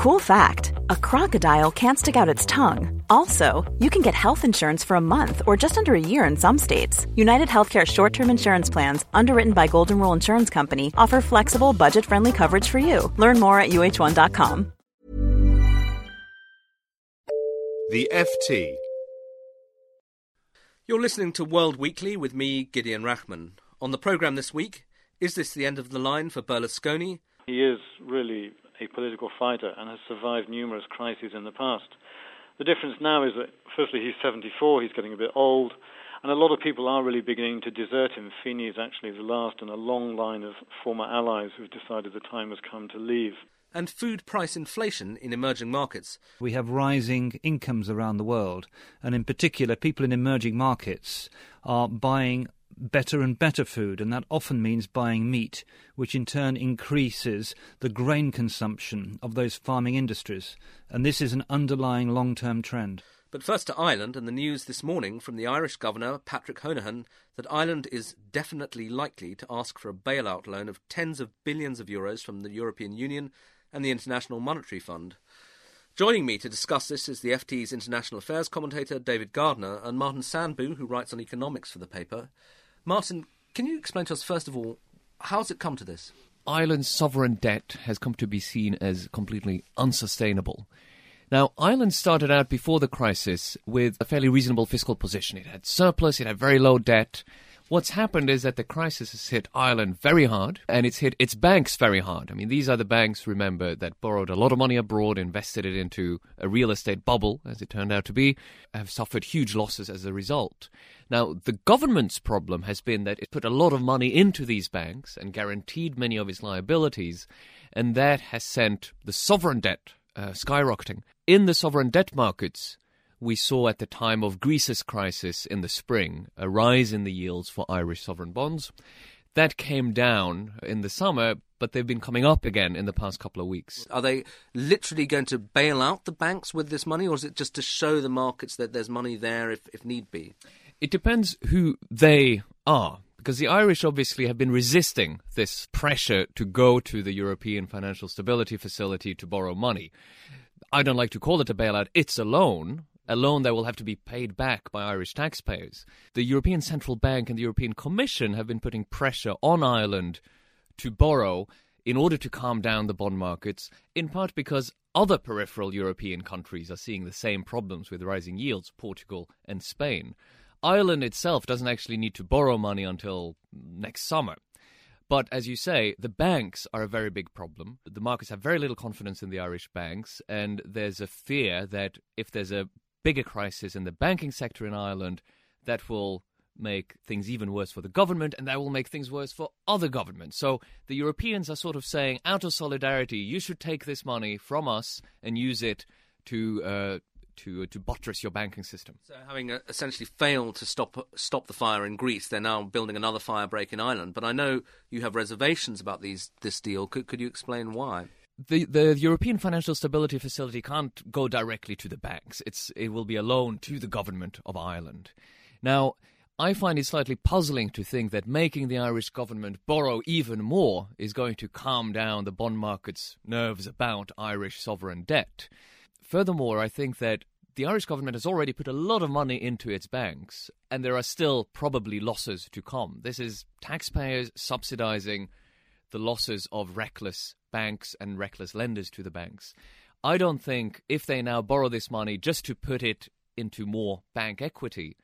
Cool fact a crocodile can't stick out its tongue. Also, you can get health insurance for a month or just under a year in some states. United Healthcare short term insurance plans, underwritten by Golden Rule Insurance Company, offer flexible, budget friendly coverage for you. Learn more at uh1.com. The FT. You're listening to World Weekly with me, Gideon Rachman. On the programme this week, is this the end of the line for Berlusconi? He is really a political fighter and has survived numerous crises in the past. The difference now is that, firstly, he's 74, he's getting a bit old, and a lot of people are really beginning to desert him. Fini is actually the last in a long line of former allies who've decided the time has come to leave. And food price inflation in emerging markets. We have rising incomes around the world, and in particular, people in emerging markets are buying better and better food, and that often means buying meat, which in turn increases the grain consumption of those farming industries. And this is an underlying long term trend. But first to Ireland and the news this morning from the Irish Governor, Patrick Honohan, that Ireland is definitely likely to ask for a bailout loan of tens of billions of euros from the European Union and the International Monetary Fund. Joining me to discuss this is the FT's international affairs commentator David Gardner and Martin Sandbu, who writes on economics for the paper. Martin, can you explain to us, first of all, how's it come to this? Ireland's sovereign debt has come to be seen as completely unsustainable. Now, Ireland started out before the crisis with a fairly reasonable fiscal position. It had surplus, it had very low debt. What's happened is that the crisis has hit Ireland very hard, and it's hit its banks very hard. I mean, these are the banks, remember, that borrowed a lot of money abroad, invested it into a real estate bubble, as it turned out to be, have suffered huge losses as a result. Now, the government's problem has been that it put a lot of money into these banks and guaranteed many of its liabilities, and that has sent the sovereign debt uh, skyrocketing. In the sovereign debt markets, we saw at the time of Greece's crisis in the spring a rise in the yields for Irish sovereign bonds. That came down in the summer, but they've been coming up again in the past couple of weeks. Are they literally going to bail out the banks with this money, or is it just to show the markets that there's money there if, if need be? It depends who they are because the Irish obviously have been resisting this pressure to go to the European Financial Stability Facility to borrow money. I don't like to call it a bailout, it's a loan, a loan that will have to be paid back by Irish taxpayers. The European Central Bank and the European Commission have been putting pressure on Ireland to borrow in order to calm down the bond markets, in part because other peripheral European countries are seeing the same problems with rising yields, Portugal and Spain. Ireland itself doesn't actually need to borrow money until next summer. But as you say, the banks are a very big problem. The markets have very little confidence in the Irish banks, and there's a fear that if there's a bigger crisis in the banking sector in Ireland, that will make things even worse for the government, and that will make things worse for other governments. So the Europeans are sort of saying, out of solidarity, you should take this money from us and use it to uh, to to buttress your banking system. So, having uh, essentially failed to stop stop the fire in Greece, they're now building another fire break in Ireland. But I know you have reservations about these this deal. Could could you explain why? The the European Financial Stability Facility can't go directly to the banks. It's it will be a loan to the government of Ireland. Now, I find it slightly puzzling to think that making the Irish government borrow even more is going to calm down the bond market's nerves about Irish sovereign debt. Furthermore, I think that the Irish government has already put a lot of money into its banks, and there are still probably losses to come. This is taxpayers subsidizing the losses of reckless banks and reckless lenders to the banks. I don't think if they now borrow this money just to put it into more bank equity,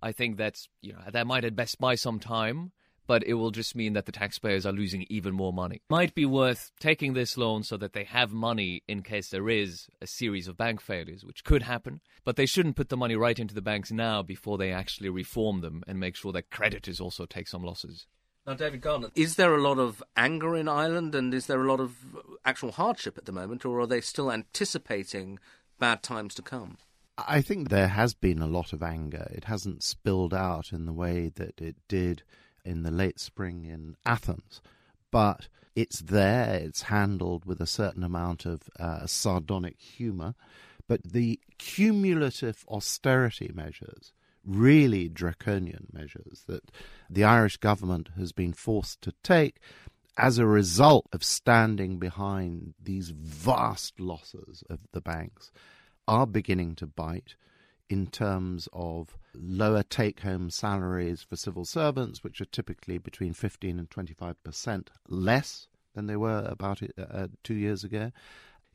I think that's you know that might at best buy some time, but it will just mean that the taxpayers are losing even more money. Might be worth taking this loan so that they have money in case there is a series of bank failures, which could happen, but they shouldn't put the money right into the banks now before they actually reform them and make sure that creditors also take some losses. Now, David Gardner, is there a lot of anger in Ireland and is there a lot of actual hardship at the moment, or are they still anticipating bad times to come? I think there has been a lot of anger. It hasn't spilled out in the way that it did in the late spring in Athens, but it's there, it's handled with a certain amount of uh, sardonic humour. But the cumulative austerity measures really draconian measures that the Irish government has been forced to take as a result of standing behind these vast losses of the banks, are beginning to bite in terms of lower take home salaries for civil servants, which are typically between 15 and 25% less than they were about uh, two years ago.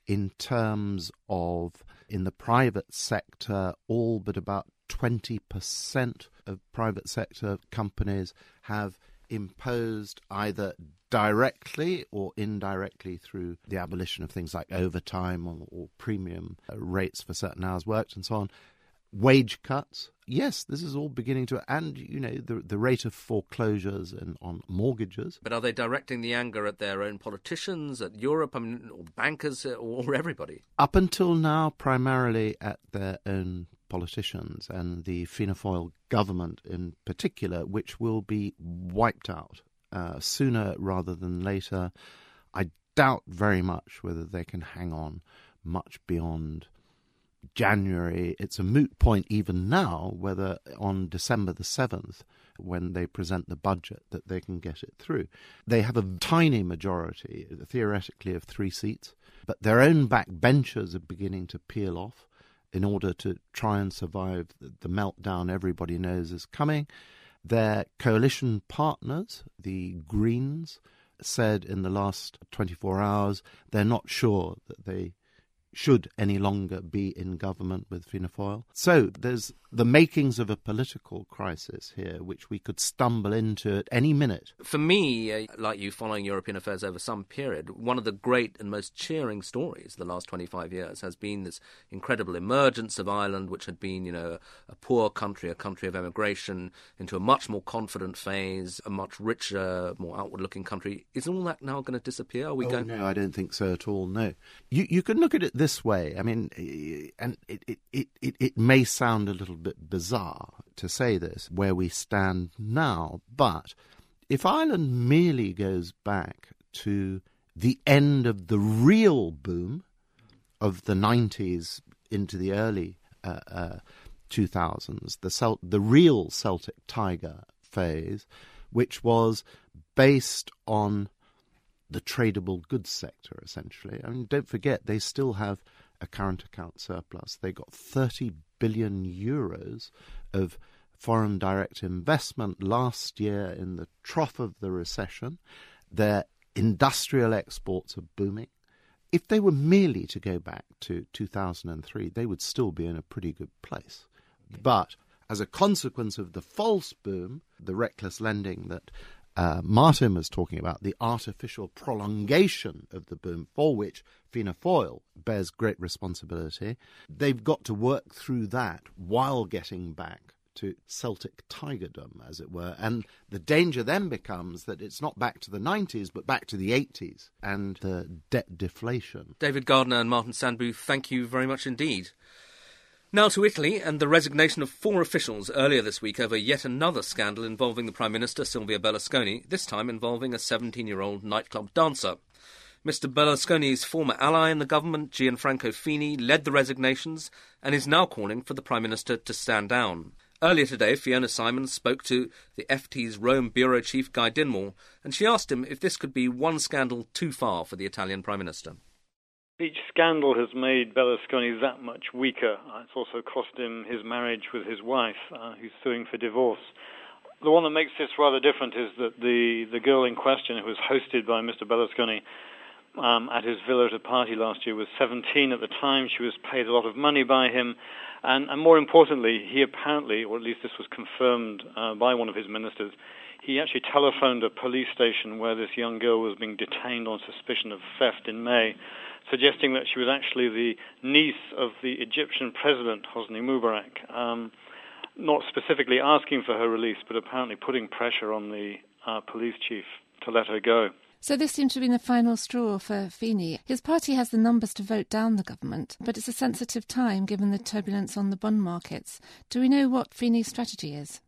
In terms of in the private sector, all but about 20% of private sector companies have imposed either directly or indirectly through the abolition of things like overtime or, or premium uh, rates for certain hours worked and so on, wage cuts. Yes, this is all beginning to, and you know the the rate of foreclosures and on mortgages. But are they directing the anger at their own politicians, at Europe, I mean, or bankers, or everybody? Up until now, primarily at their own politicians and the Fianna Fáil government in particular, which will be wiped out uh, sooner rather than later. I doubt very much whether they can hang on much beyond January. It's a moot point even now whether on December the 7th, when they present the budget, that they can get it through. They have a tiny majority, theoretically, of three seats, but their own backbenchers are beginning to peel off in order to try and survive the meltdown everybody knows is coming. Their coalition partners, the Greens, said in the last 24 hours they're not sure that they should any longer be in government with Fianna Fáil. So there's the makings of a political crisis here, which we could stumble into at any minute. For me, uh, like you following European affairs over some period, one of the great and most cheering stories of the last 25 years has been this incredible emergence of Ireland, which had been, you know, a poor country, a country of emigration, into a much more confident phase, a much richer, more outward-looking country. Is all that now going to disappear? Are we oh, going? No, I don't think so at all. No, you you can look at it this way. I mean, and it it, it, it, it may sound a little bit bizarre to say this, where we stand now, but if Ireland merely goes back to the end of the real boom of the 90s into the early uh, uh, 2000s, the, Celt- the real Celtic Tiger phase, which was based on the tradable goods sector, essentially. I mean, don't forget, they still have a current account surplus. They got 30 billion euros of foreign direct investment last year in the trough of the recession. Their industrial exports are booming. If they were merely to go back to 2003, they would still be in a pretty good place. But as a consequence of the false boom, the reckless lending that uh, Martin was talking about, the artificial prolongation of the boom, for which Fianna bears great responsibility. They've got to work through that while getting back to Celtic tigerdom, as it were. And the danger then becomes that it's not back to the 90s, but back to the 80s and the debt deflation. David Gardner and Martin Sandbu, thank you very much indeed. Now to Italy and the resignation of four officials earlier this week over yet another scandal involving the Prime Minister Silvio Berlusconi, this time involving a 17 year old nightclub dancer. Mr. Berlusconi's former ally in the government, Gianfranco Fini, led the resignations and is now calling for the Prime Minister to stand down. Earlier today, Fiona Simons spoke to the FT's Rome bureau chief Guy Dinmore, and she asked him if this could be one scandal too far for the Italian Prime Minister. Each scandal has made Berlusconi that much weaker. Uh, it's also cost him his marriage with his wife, uh, who's suing for divorce. The one that makes this rather different is that the, the girl in question, who was hosted by Mr. Berlusconi um, at his villa at a party last year, was 17 at the time. She was paid a lot of money by him. And, and more importantly, he apparently, or at least this was confirmed uh, by one of his ministers, he actually telephoned a police station where this young girl was being detained on suspicion of theft in May suggesting that she was actually the niece of the Egyptian president, Hosni Mubarak, um, not specifically asking for her release, but apparently putting pressure on the uh, police chief to let her go. So this seems to have been the final straw for Fini. His party has the numbers to vote down the government, but it's a sensitive time given the turbulence on the bond markets. Do we know what Fini's strategy is?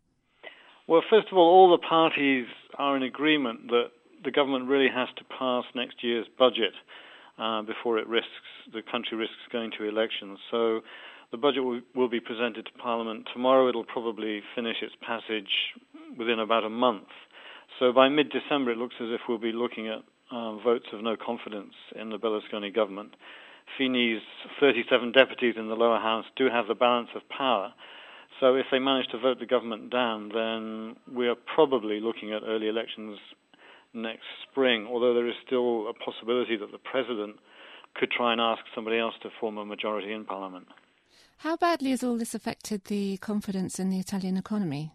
Well, first of all, all the parties are in agreement that the government really has to pass next year's budget uh, before it risks the country risks going to elections. So the budget will, will be presented to Parliament tomorrow. It'll probably finish its passage within about a month. So by mid December, it looks as if we'll be looking at uh, votes of no confidence in the Berlusconi government. Fini's 37 deputies in the lower house do have the balance of power. So if they manage to vote the government down, then we are probably looking at early elections next spring, although there is still a possibility that the president could try and ask somebody else to form a majority in parliament. How badly has all this affected the confidence in the Italian economy?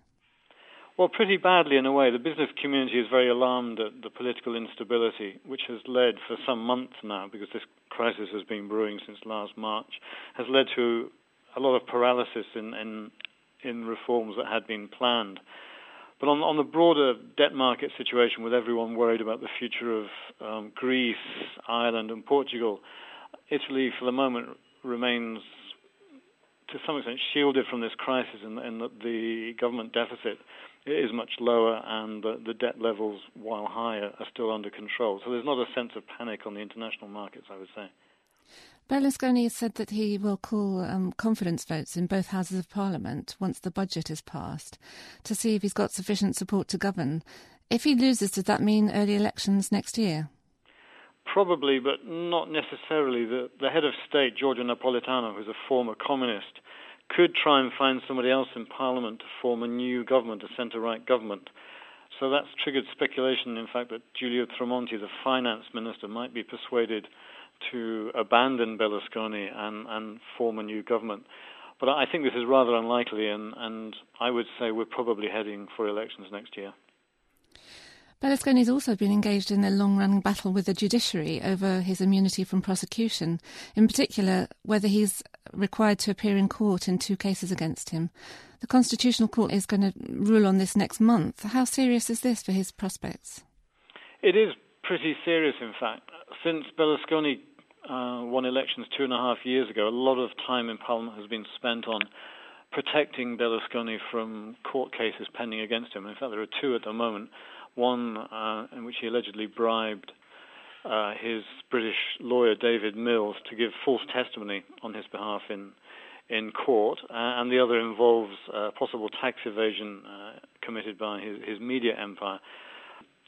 Well, pretty badly in a way. The business community is very alarmed at the political instability, which has led for some months now, because this crisis has been brewing since last March, has led to a lot of paralysis in, in, in reforms that had been planned. But on, on, the broader debt market situation, with everyone worried about the future of um, Greece, Ireland, and Portugal, Italy, for the moment, remains to some extent shielded from this crisis, and, and that the government deficit is much lower, and the, the debt levels, while higher, are still under control. So there's not a sense of panic on the international markets, I would say. Berlusconi has said that he will call um, confidence votes in both houses of parliament once the budget is passed to see if he's got sufficient support to govern. If he loses, does that mean early elections next year? Probably, but not necessarily. The, the head of state, Giorgio Napolitano, who's a former communist, could try and find somebody else in parliament to form a new government, a centre right government. So that's triggered speculation, in fact, that Giulio Tremonti, the finance minister, might be persuaded to abandon Berlusconi and, and form a new government. But I think this is rather unlikely, and, and I would say we're probably heading for elections next year. Berlusconi has also been engaged in a long running battle with the judiciary over his immunity from prosecution, in particular, whether he's required to appear in court in two cases against him. The Constitutional Court is going to rule on this next month. How serious is this for his prospects? It is pretty serious, in fact. Since Berlusconi uh, won elections two and a half years ago, a lot of time in Parliament has been spent on protecting Berlusconi from court cases pending against him. In fact, there are two at the moment. One uh, in which he allegedly bribed uh, his British lawyer David Mills to give false testimony on his behalf in in court, uh, and the other involves uh, possible tax evasion uh, committed by his, his media empire.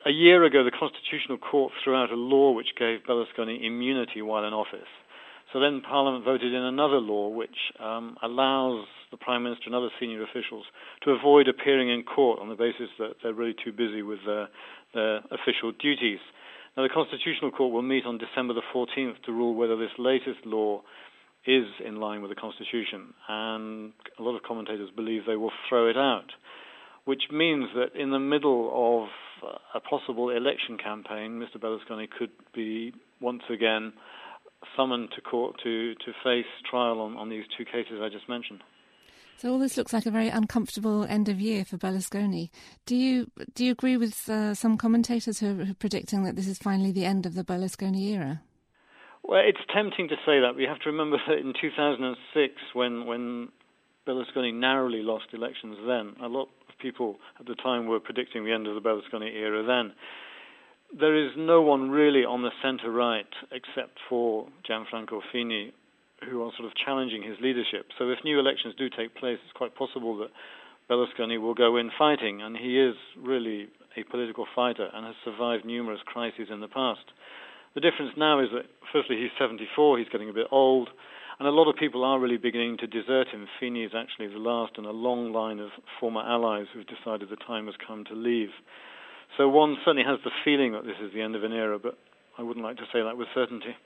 A year ago, the Constitutional Court threw out a law which gave Berlusconi immunity while in office. So then Parliament voted in another law which um, allows the Prime Minister and other senior officials to avoid appearing in court on the basis that they're really too busy with their, their official duties. Now, the Constitutional Court will meet on December the 14th to rule whether this latest law is in line with the Constitution, and a lot of commentators believe they will throw it out, which means that in the middle of a possible election campaign, Mr. Berlusconi could be once again summoned to court to, to face trial on, on these two cases I just mentioned. So all this looks like a very uncomfortable end of year for Berlusconi. Do you do you agree with uh, some commentators who are predicting that this is finally the end of the Berlusconi era? Well, it's tempting to say that. We have to remember that in 2006, when when Berlusconi narrowly lost elections, then a lot people at the time were predicting the end of the Berlusconi era then. There is no one really on the centre right except for Gianfranco Fini who are sort of challenging his leadership. So if new elections do take place, it's quite possible that Berlusconi will go in fighting, and he is really a political fighter and has survived numerous crises in the past. The difference now is that, firstly, he's 74, he's getting a bit old, and a lot of people are really beginning to desert him. Fini is actually the last in a long line of former allies who've decided the time has come to leave. So one certainly has the feeling that this is the end of an era, but I wouldn't like to say that with certainty.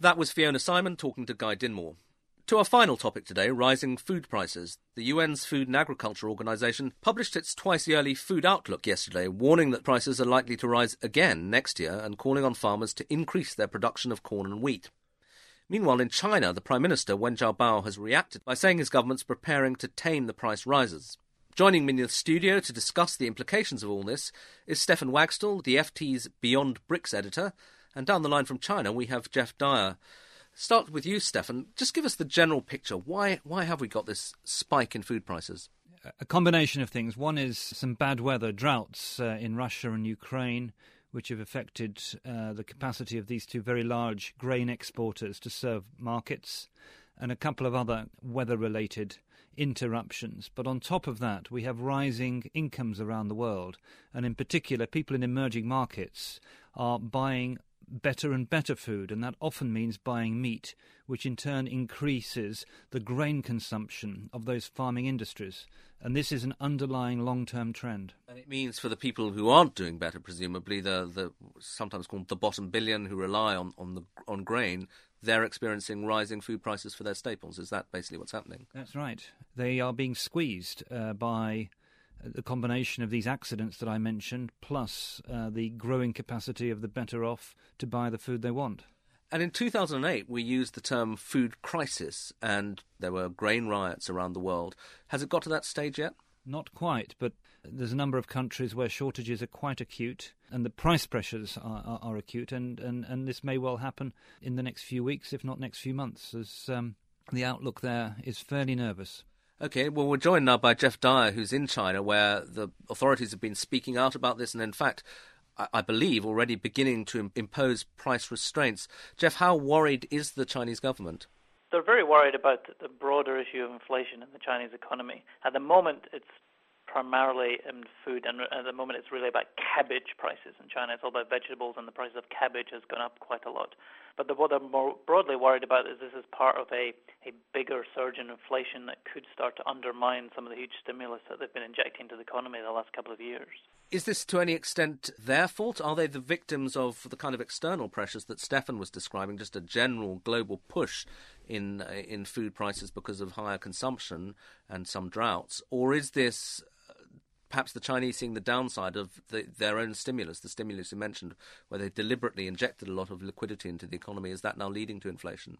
That was Fiona Simon talking to Guy Dinmore. To our final topic today rising food prices. The UN's Food and Agriculture Organization published its twice yearly food outlook yesterday, warning that prices are likely to rise again next year and calling on farmers to increase their production of corn and wheat. Meanwhile, in China, the Prime Minister Wen Jiabao has reacted by saying his government's preparing to tame the price rises. Joining me in the studio to discuss the implications of all this is Stefan Wagstyl, the FT's Beyond Bricks editor, and down the line from China we have Geoff Dyer. Start with you, Stefan. Just give us the general picture. Why why have we got this spike in food prices? A combination of things. One is some bad weather, droughts uh, in Russia and Ukraine, which have affected uh, the capacity of these two very large grain exporters to serve markets, and a couple of other weather related interruptions. But on top of that, we have rising incomes around the world. And in particular, people in emerging markets are buying better and better food, and that often means buying meat, which in turn increases the grain consumption of those farming industries. And this is an underlying long term trend. And it means for the people who aren't doing better, presumably, the, the sometimes called the bottom billion who rely on, on, the, on grain, they're experiencing rising food prices for their staples. Is that basically what's happening? That's right. They are being squeezed uh, by the combination of these accidents that I mentioned, plus uh, the growing capacity of the better off to buy the food they want. And in 2008, we used the term food crisis, and there were grain riots around the world. Has it got to that stage yet? Not quite, but there's a number of countries where shortages are quite acute and the price pressures are, are, are acute, and, and, and this may well happen in the next few weeks, if not next few months, as um, the outlook there is fairly nervous. Okay, well, we're joined now by Geoff Dyer, who's in China, where the authorities have been speaking out about this, and in fact, I, believe already beginning to impose price restraints. Geoff, how worried is the Chinese government? They're very worried about the broader issue of inflation in the Chinese economy. At the moment, it's primarily in food, and at the moment it's really about cabbage prices in China. It's all about vegetables, and the price of cabbage has gone up quite a lot. But the, what they're more broadly worried about is this is part of a, a bigger surge in inflation that could start to undermine some of the huge stimulus that they've been injecting into the economy the last couple of years. Is this to any extent their fault? Are they the victims of the kind of external pressures that Stefan was describing, just a general global push in in food prices because of higher consumption and some droughts, or is this perhaps the Chinese seeing the downside of the, their own stimulus, the stimulus you mentioned, where they deliberately injected a lot of liquidity into the economy. Is that now leading to inflation?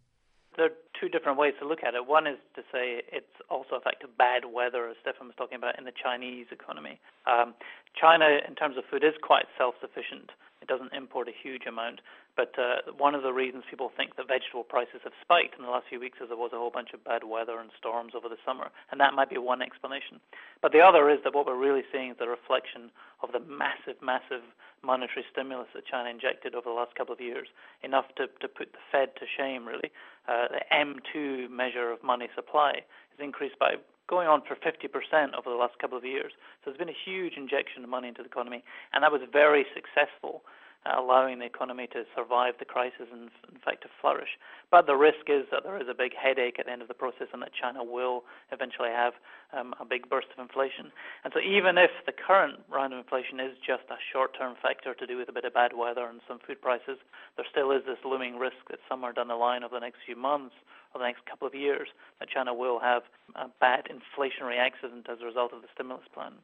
There are two different ways to look at it. One is to say it's also a fact of bad weather, as Stefan was talking about, in the Chinese economy. Um, China, in terms of food, is quite self sufficient. It doesn't import a huge amount. But uh, one of the reasons people think that vegetable prices have spiked in the last few weeks is there was a whole bunch of bad weather and storms over the summer, and that might be one explanation. But the other is that what we're really seeing is the reflection of the massive, massive monetary stimulus that China injected over the last couple of years, enough to, to put the Fed to shame, really. Uh, the M2 measure of money supply has increased by going on for 50% over the last couple of years. So there's been a huge injection of money into the economy, and that was very successful allowing the economy to survive the crisis and, in fact, to flourish. But the risk is that there is a big headache at the end of the process and that China will eventually have um, a big burst of inflation. And so, even if the current round of inflation is just a short term factor to do with a bit of bad weather and some food prices, there still is this looming risk that somewhere down the line over the next few months or the next couple of years, that China will have a bad inflationary accident as a result of the stimulus plan.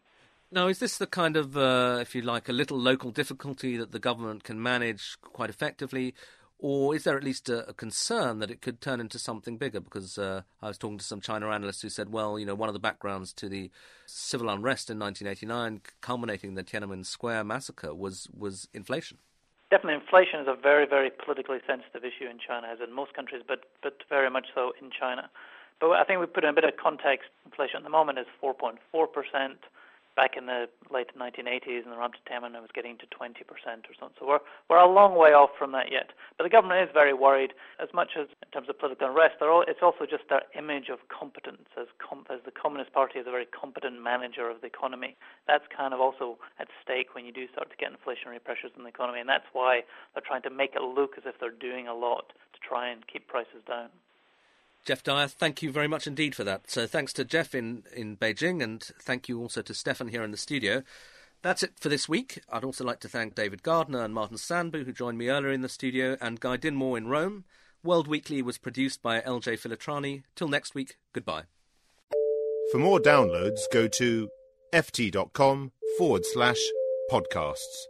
Now, is this the kind of, uh, if you like, a little local difficulty that the government can manage quite effectively? Or is there at least a, a concern that it could turn into something bigger? Because uh, I was talking to some China analysts who said, well, you know, one of the backgrounds to the civil unrest in 1989, culminating in the Tiananmen Square massacre, was, was inflation. Definitely, inflation is a very, very politically sensitive issue in China, as in most countries, but, but very much so in China. But I think we put in a bit of context. Inflation at the moment is 4.4 percent back in the late 1980s and the Ramsey Temin it was getting to 20% or something. So we're, we're a long way off from that yet. But the government is very worried, as much as in terms of political unrest, all, it's also just their image of competence, as, com- as the Communist Party is a very competent manager of the economy. That's kind of also at stake when you do start to get inflationary pressures in the economy, and that's why they're trying to make it look as if they're doing a lot to try and keep prices down. Geoff Dyer, thank you very much indeed for that. So thanks to Geoff in, in Beijing, and thank you also to Stefan here in the studio. That's it for this week. I'd also like to thank David Gardner and Martin Sandbu, who joined me earlier in the studio, and Guy Dinmore in Rome. World Weekly was produced by LJ Filotrani. Till next week, goodbye. For more downloads, go to ft.com forward slash podcasts.